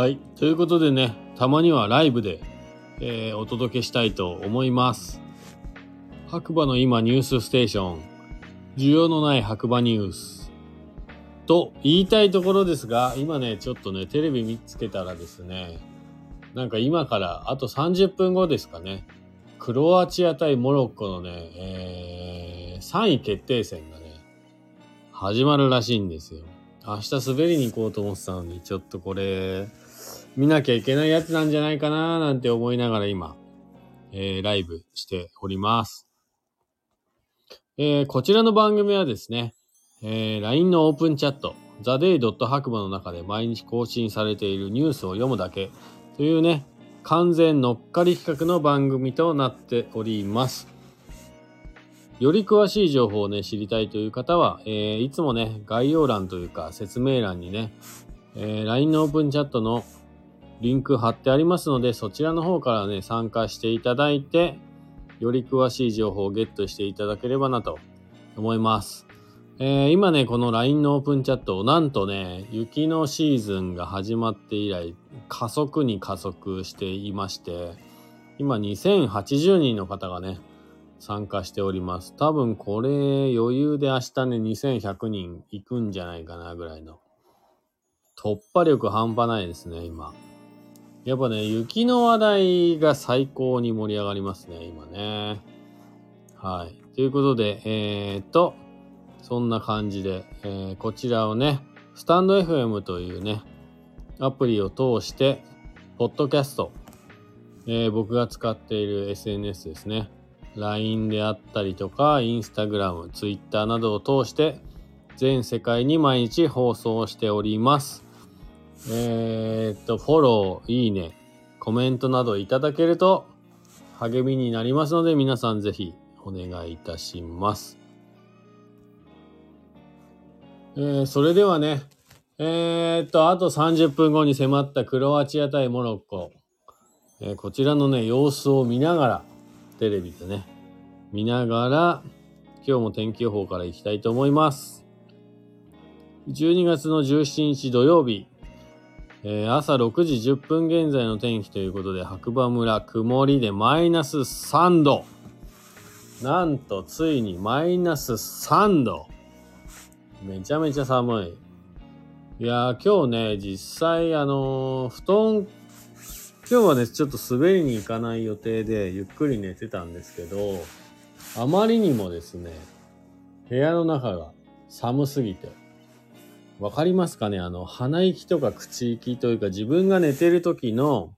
はい。ということでね、たまにはライブで、えーお届けしたいと思います。白馬の今ニュースステーション、需要のない白馬ニュース。と言いたいところですが、今ね、ちょっとね、テレビ見つけたらですね、なんか今からあと30分後ですかね、クロアチア対モロッコのね、えー3位決定戦がね、始まるらしいんですよ。明日滑りに行こうと思ってたのに、ちょっとこれ、見なきゃいけないやつなんじゃないかななんて思いながら今、えーライブしております。えーこちらの番組はですね、えー LINE のオープンチャット、theday. 白馬の中で毎日更新されているニュースを読むだけというね、完全乗っかり企画の番組となっております。より詳しい情報をね、知りたいという方は、えーいつもね、概要欄というか説明欄にね、えー LINE のオープンチャットのリンク貼ってありますので、そちらの方からね、参加していただいて、より詳しい情報をゲットしていただければなと思います。えー今ね、この LINE のオープンチャットをなんとね、雪のシーズンが始まって以来、加速に加速していまして、今2080人の方がね、参加しております。多分これ余裕で明日ね、2100人行くんじゃないかなぐらいの。突破力半端ないですね、今。やっぱね、雪の話題が最高に盛り上がりますね、今ね。はい。ということで、えー、っと、そんな感じで、えーこちらをね、スタンド FM というね、アプリを通して、ポッドキャスト、えー僕が使っている SNS ですね。LINE であったりとか、Instagram、Twitter などを通して、全世界に毎日放送しております。えーっと、フォロー、いいね、コメントなどいただけると励みになりますので、皆さんぜひお願いいたします。えーそれではね、えーっと、あと30分後に迫ったクロアチア対モロッコ。えーこちらのね、様子を見ながら、テレビでね、見ながら、今日も天気予報からいきたいと思います。12月の17日土曜日、えー朝6時10分現在の天気ということで、白馬村曇りでマイナス3度。なんとついにマイナス3度。めちゃめちゃ寒い。いや今日ね、実際あのー布団、今日はね、ちょっと滑りに行かない予定でゆっくり寝てたんですけど、あまりにもですね、部屋の中が寒すぎて、わかりますかね？あの、鼻息とか口息というか、自分が寝てる時の、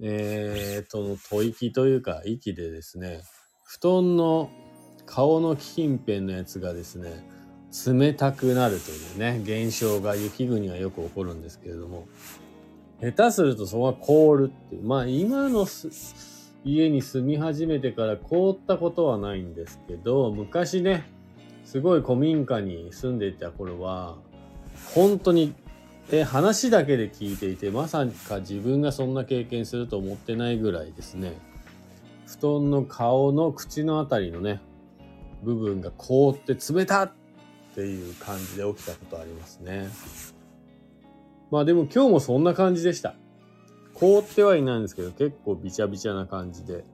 えー、と、吐息というか、息でですね、布団の顔の近辺のやつがですね、冷たくなるというね、現象が雪国はよく起こるんですけれども、下手するとそこが凍るっていう。まあ今の家に住み始めてから凍ったことはないんですけど、昔ね、すごい古民家に住んでいた頃は、本当に、え、話だけで聞いていて、まさか自分がそんな経験すると思ってないぐらいですね、布団の顔の口のあたりのね、部分が凍って冷たっていう感じで起きたことありますね。まあでも今日もそんな感じでした。凍ってはいないんですけど、結構ビチャビチャな感じで。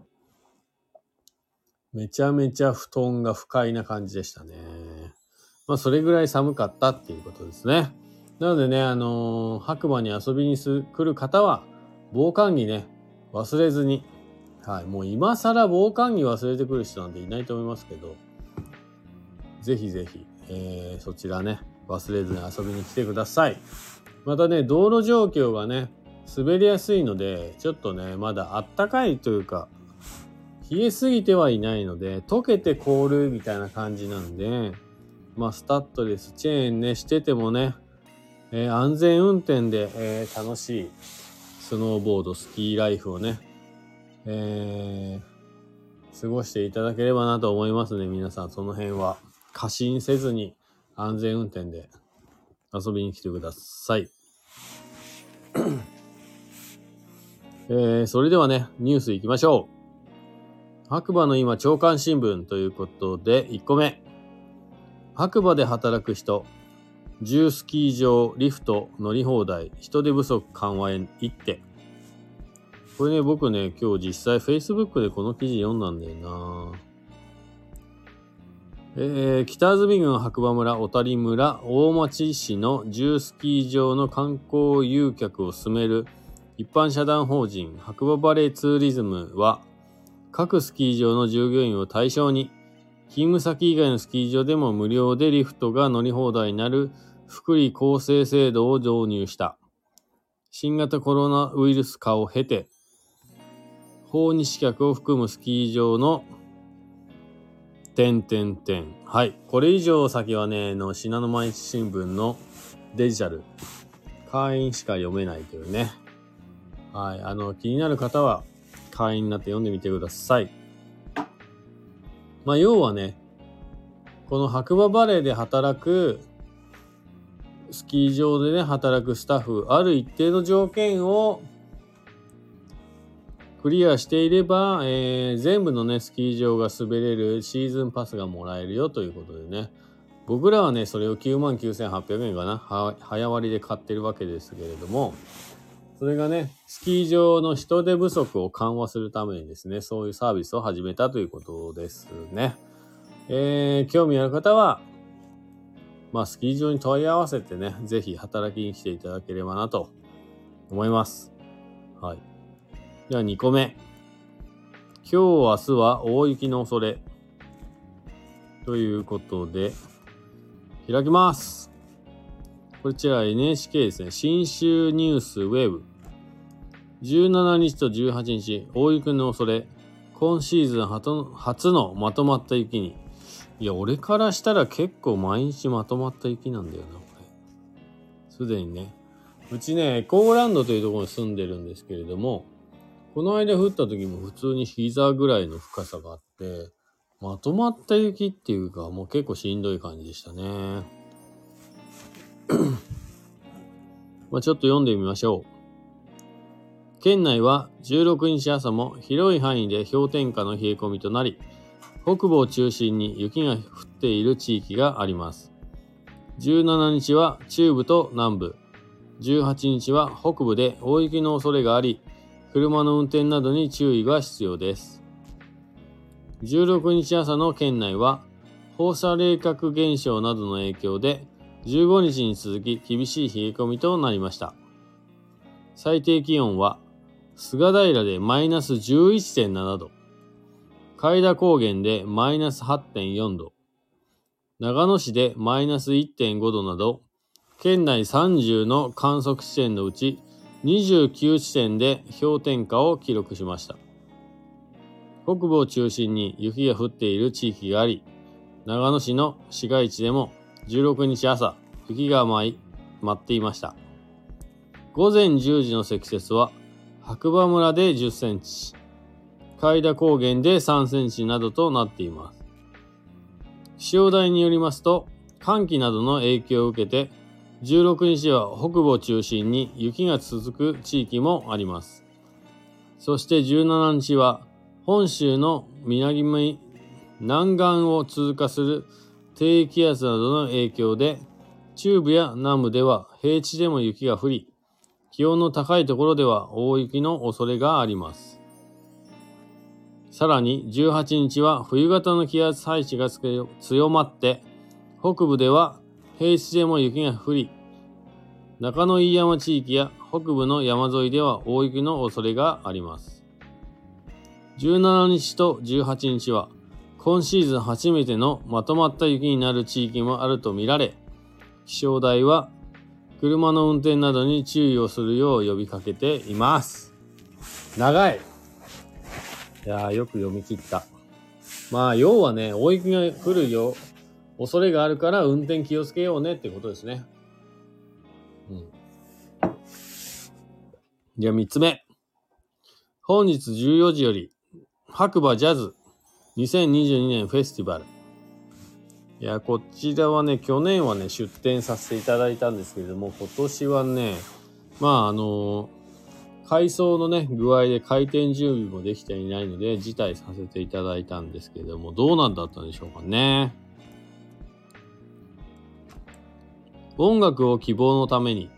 めちゃめちゃ布団が不快な感じでしたね。まあそれぐらい寒かったっていうことですね。なのでね、あのー白馬に遊びに来る方は、防寒着ね、忘れずに。はい。もう今更防寒着忘れてくる人なんていないと思いますけど、ぜひぜひ、えーそちらね、忘れずに遊びに来てください。またね、道路状況がね、滑りやすいので、ちょっとね、まだあったかいというか、冷えすぎてはいないので、溶けて凍るみたいな感じなんで、まあ、スタッドレス、チェーンね、しててもね、えー安全運転で、えー楽しいスノーボード、スキーライフをね、えー過ごしていただければなと思いますね、皆さん。その辺は過信せずに安全運転で遊びに来てください。えーそれではね、ニュース行きましょう。白馬の今、朝刊新聞ということで、1個目。白馬で働く人、重スキー場、リフト、乗り放題、人手不足緩和へ一手。これね、僕ね、今日実際 Facebook でこの記事読んだんだよなえー、北安住郡白馬村小谷村大町市の重スキー場の観光誘客を進める一般社団法人白馬バレーツーリズムは各スキー場の従業員を対象に勤務先以外のスキー場でも無料でリフトが乗り放題になる福利厚生制度を導入した。新型コロナウイルス化を経て、訪日客を含むスキー場の点点点。はい。これ以上先はね、の信濃毎日新聞のデジタル。会員しか読めないというね。はい。あの、気になる方は会員になって読んでみてください。まあ、要はね、この白馬バレーで働く、スキー場でね、働くスタッフ、ある一定の条件をクリアしていれば、えー、全部のね、スキー場が滑れるシーズンパスがもらえるよということでね、僕らはね、それを99,800円かな、早割りで買ってるわけですけれども、それがね、スキー場の人手不足を緩和するためにですね、そういうサービスを始めたということですね。えー、興味ある方は、まあ、スキー場に問い合わせてね、ぜひ働きに来ていただければなと思います。はい。では2個目。今日、明日は大雪の恐れ。ということで、開きます。こちら NHK ですね。新州ニュースウェブ。17日と18日、大雪の恐れ。今シーズン初のまとまった雪に。いや、俺からしたら結構毎日まとまった雪なんだよな、これ。すでにね。うちね、エコーランドというところに住んでるんですけれども、この間降った時も普通に膝ぐらいの深さがあって、まとまった雪っていうか、もう結構しんどい感じでしたね。まあちょっと読んでみましょう。県内は16日朝も広い範囲で氷点下の冷え込みとなり、北部を中心に雪が降っている地域があります。17日は中部と南部、18日は北部で大雪の恐れがあり、車の運転などに注意が必要です。16日朝の県内は放射冷却現象などの影響で15日に続き厳しい冷え込みとなりました。最低気温は、菅平でマイナス11.7度、海田高原でマイナス8.4度、長野市でマイナス1.5度など、県内30の観測地点のうち29地点で氷点下を記録しました。北部を中心に雪が降っている地域があり、長野市の市街地でも16日朝、雪が舞い、舞っていました。午前10時の積雪は、白馬村で10センチ、海田高原で3センチなどとなっています。気象台によりますと、寒気などの影響を受けて、16日は北部を中心に雪が続く地域もあります。そして17日は本州の南南岸を通過する低気圧などの影響で、中部や南部では平地でも雪が降り、気温の高いところでは大雪の恐れがあります。さらに18日は冬型の気圧配置が強まって、北部では平地でも雪が降り、中野飯山地域や北部の山沿いでは大雪の恐れがあります。17日と18日は今シーズン初めてのまとまった雪になる地域もあるとみられ、気象台は車の運転などに注意をするよう呼びかけています。長いいやー、よく読み切った。まあ、要はね、大雪が降るよ、恐れがあるから運転気をつけようねってことですね。うん。じゃあ3つ目。本日14時より、白馬ジャズ2022年フェスティバル。いや、こちらはね、去年はね、出展させていただいたんですけれども、今年はね、まあ、あの改装のね、具合で開店準備もできていないので、辞退させていただいたんですけれども、どうなんだったんでしょうかね。音楽を希望のために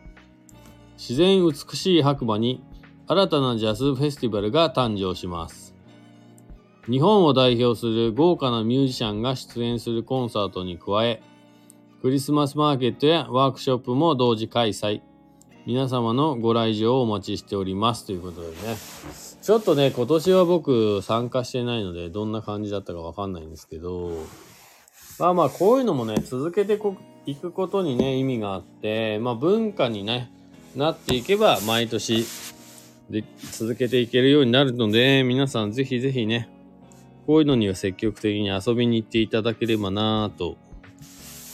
自然美しい白馬に新たなジャズフェスティバルが誕生します日本を代表する豪華なミュージシャンが出演するコンサートに加えクリスマスマーケットやワークショップも同時開催。皆様のご来場をお待ちしておりますということでね。ちょっとね今年は僕参加してないのでどんな感じだったかわかんないんですけどまあまあこういうのもね続けていくことにね意味があってまあ文化にねなっていけば毎年で続けていけるようになるので皆さんぜひぜひねこういうのには積極的に遊びに行っていただければなぁと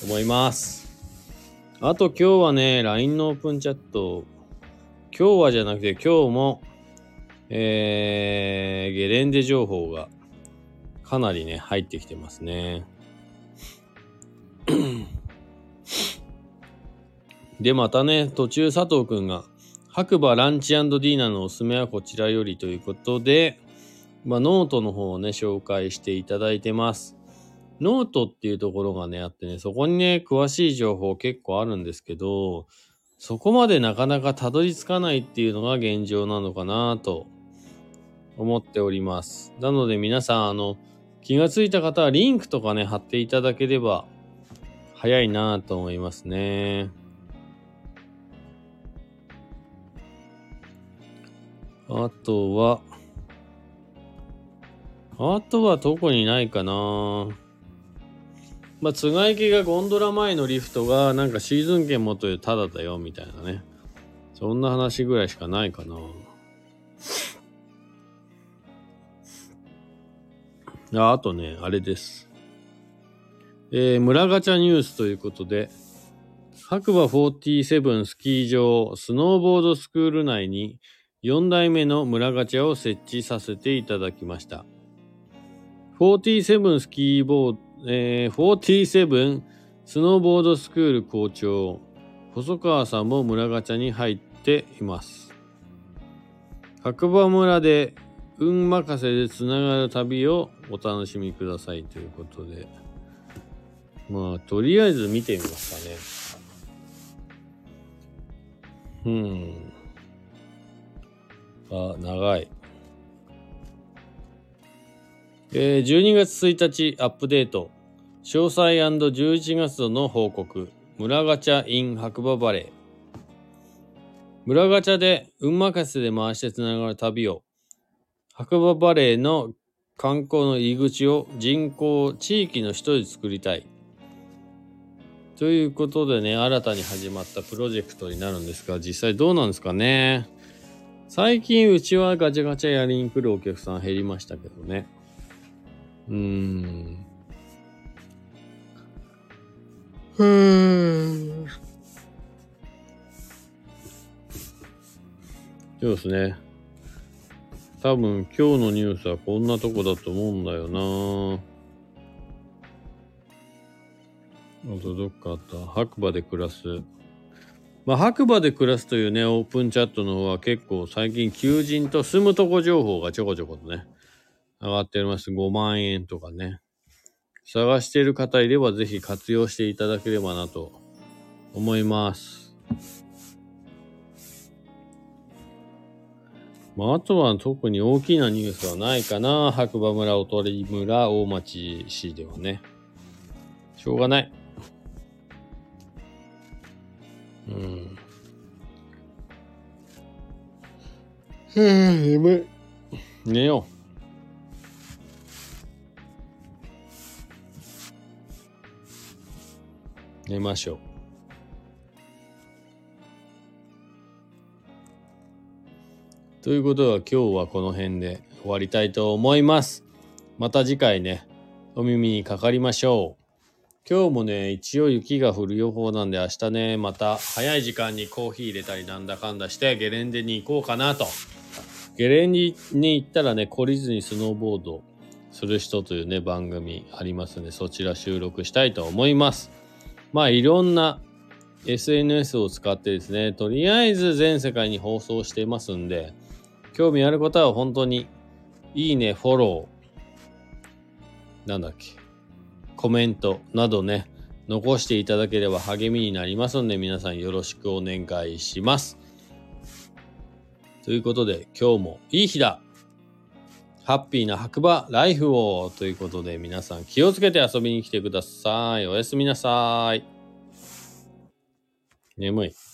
思います。あと今日はね LINE のオープンチャット今日はじゃなくて今日もえー、ゲレンデ情報がかなりね入ってきてますね。で、またね、途中佐藤くんが、白馬ランチディーナのおすすめはこちらよりということで、まあ、ノートの方をね、紹介していただいてます。ノートっていうところがね、あってね、そこにね、詳しい情報結構あるんですけど、そこまでなかなかたどり着かないっていうのが現状なのかなと思っております。なので皆さん、あの、気がついた方はリンクとかね、貼っていただければ早いなと思いますね。あとは、あとは特にないかなまあ、津賀池がゴンドラ前のリフトがなんかシーズン券もというタダだよみたいなね。そんな話ぐらいしかないかなああとね、あれです。えー、村ガチャニュースということで、白馬47スキー場スノーボードスクール内に4代目の村ガチャを設置させていただきました。47スキーボード、えー、47スノーボードスクール校長、細川さんも村ガチャに入っています。白馬村で運任せでつながる旅をお楽しみくださいということで。まあ、とりあえず見てみますかね。うん。あ、長い。えー、12月1日アップデート。詳細 &11 月度の報告。村ガチャ in 白馬バレー。村ガチャで運任せで回してつながる旅を。白馬バレーの観光の入り口を人口、地域の人で作りたい。ということでね、新たに始まったプロジェクトになるんですが、実際どうなんですかね。最近うちはガチャガチャやりに来るお客さん減りましたけどね。うーん。ふーん。そうですね。多分今日のニュースはこんなとこだと思うんだよなあとどっかあった白馬で暮らすまあ、白馬で暮らすというね、オープンチャットの方は結構最近求人と住むとこ情報がちょこちょことね、上がっております。5万円とかね。探している方いればぜひ活用していただければなと思います。まあ、あとは特に大きなニュースはないかな。白馬村、小鳥村、大町市ではね。しょうがない。うん。はぁ、眠い。寝よう。寝ましょう。ということは今日はこの辺で終わりたいと思います。また次回ね、お耳にかかりましょう。今日もね、一応雪が降る予報なんで、明日ね、また早い時間にコーヒー入れたりなんだかんだして、ゲレンデに行こうかなと。ゲレンデに行ったらね、懲りずにスノーボードする人というね、番組ありますので、そちら収録したいと思います。まあ、いろんな SNS を使ってですね、とりあえず全世界に放送していますんで、興味ある方は本当に、いいね、フォロー、なんだっけ、コメントなどね、残していただければ励みになりますので皆さんよろしくお願いします。ということで今日もいい日だハッピーな白馬ライフをということで皆さん気をつけて遊びに来てください。おやすみなさい。眠い。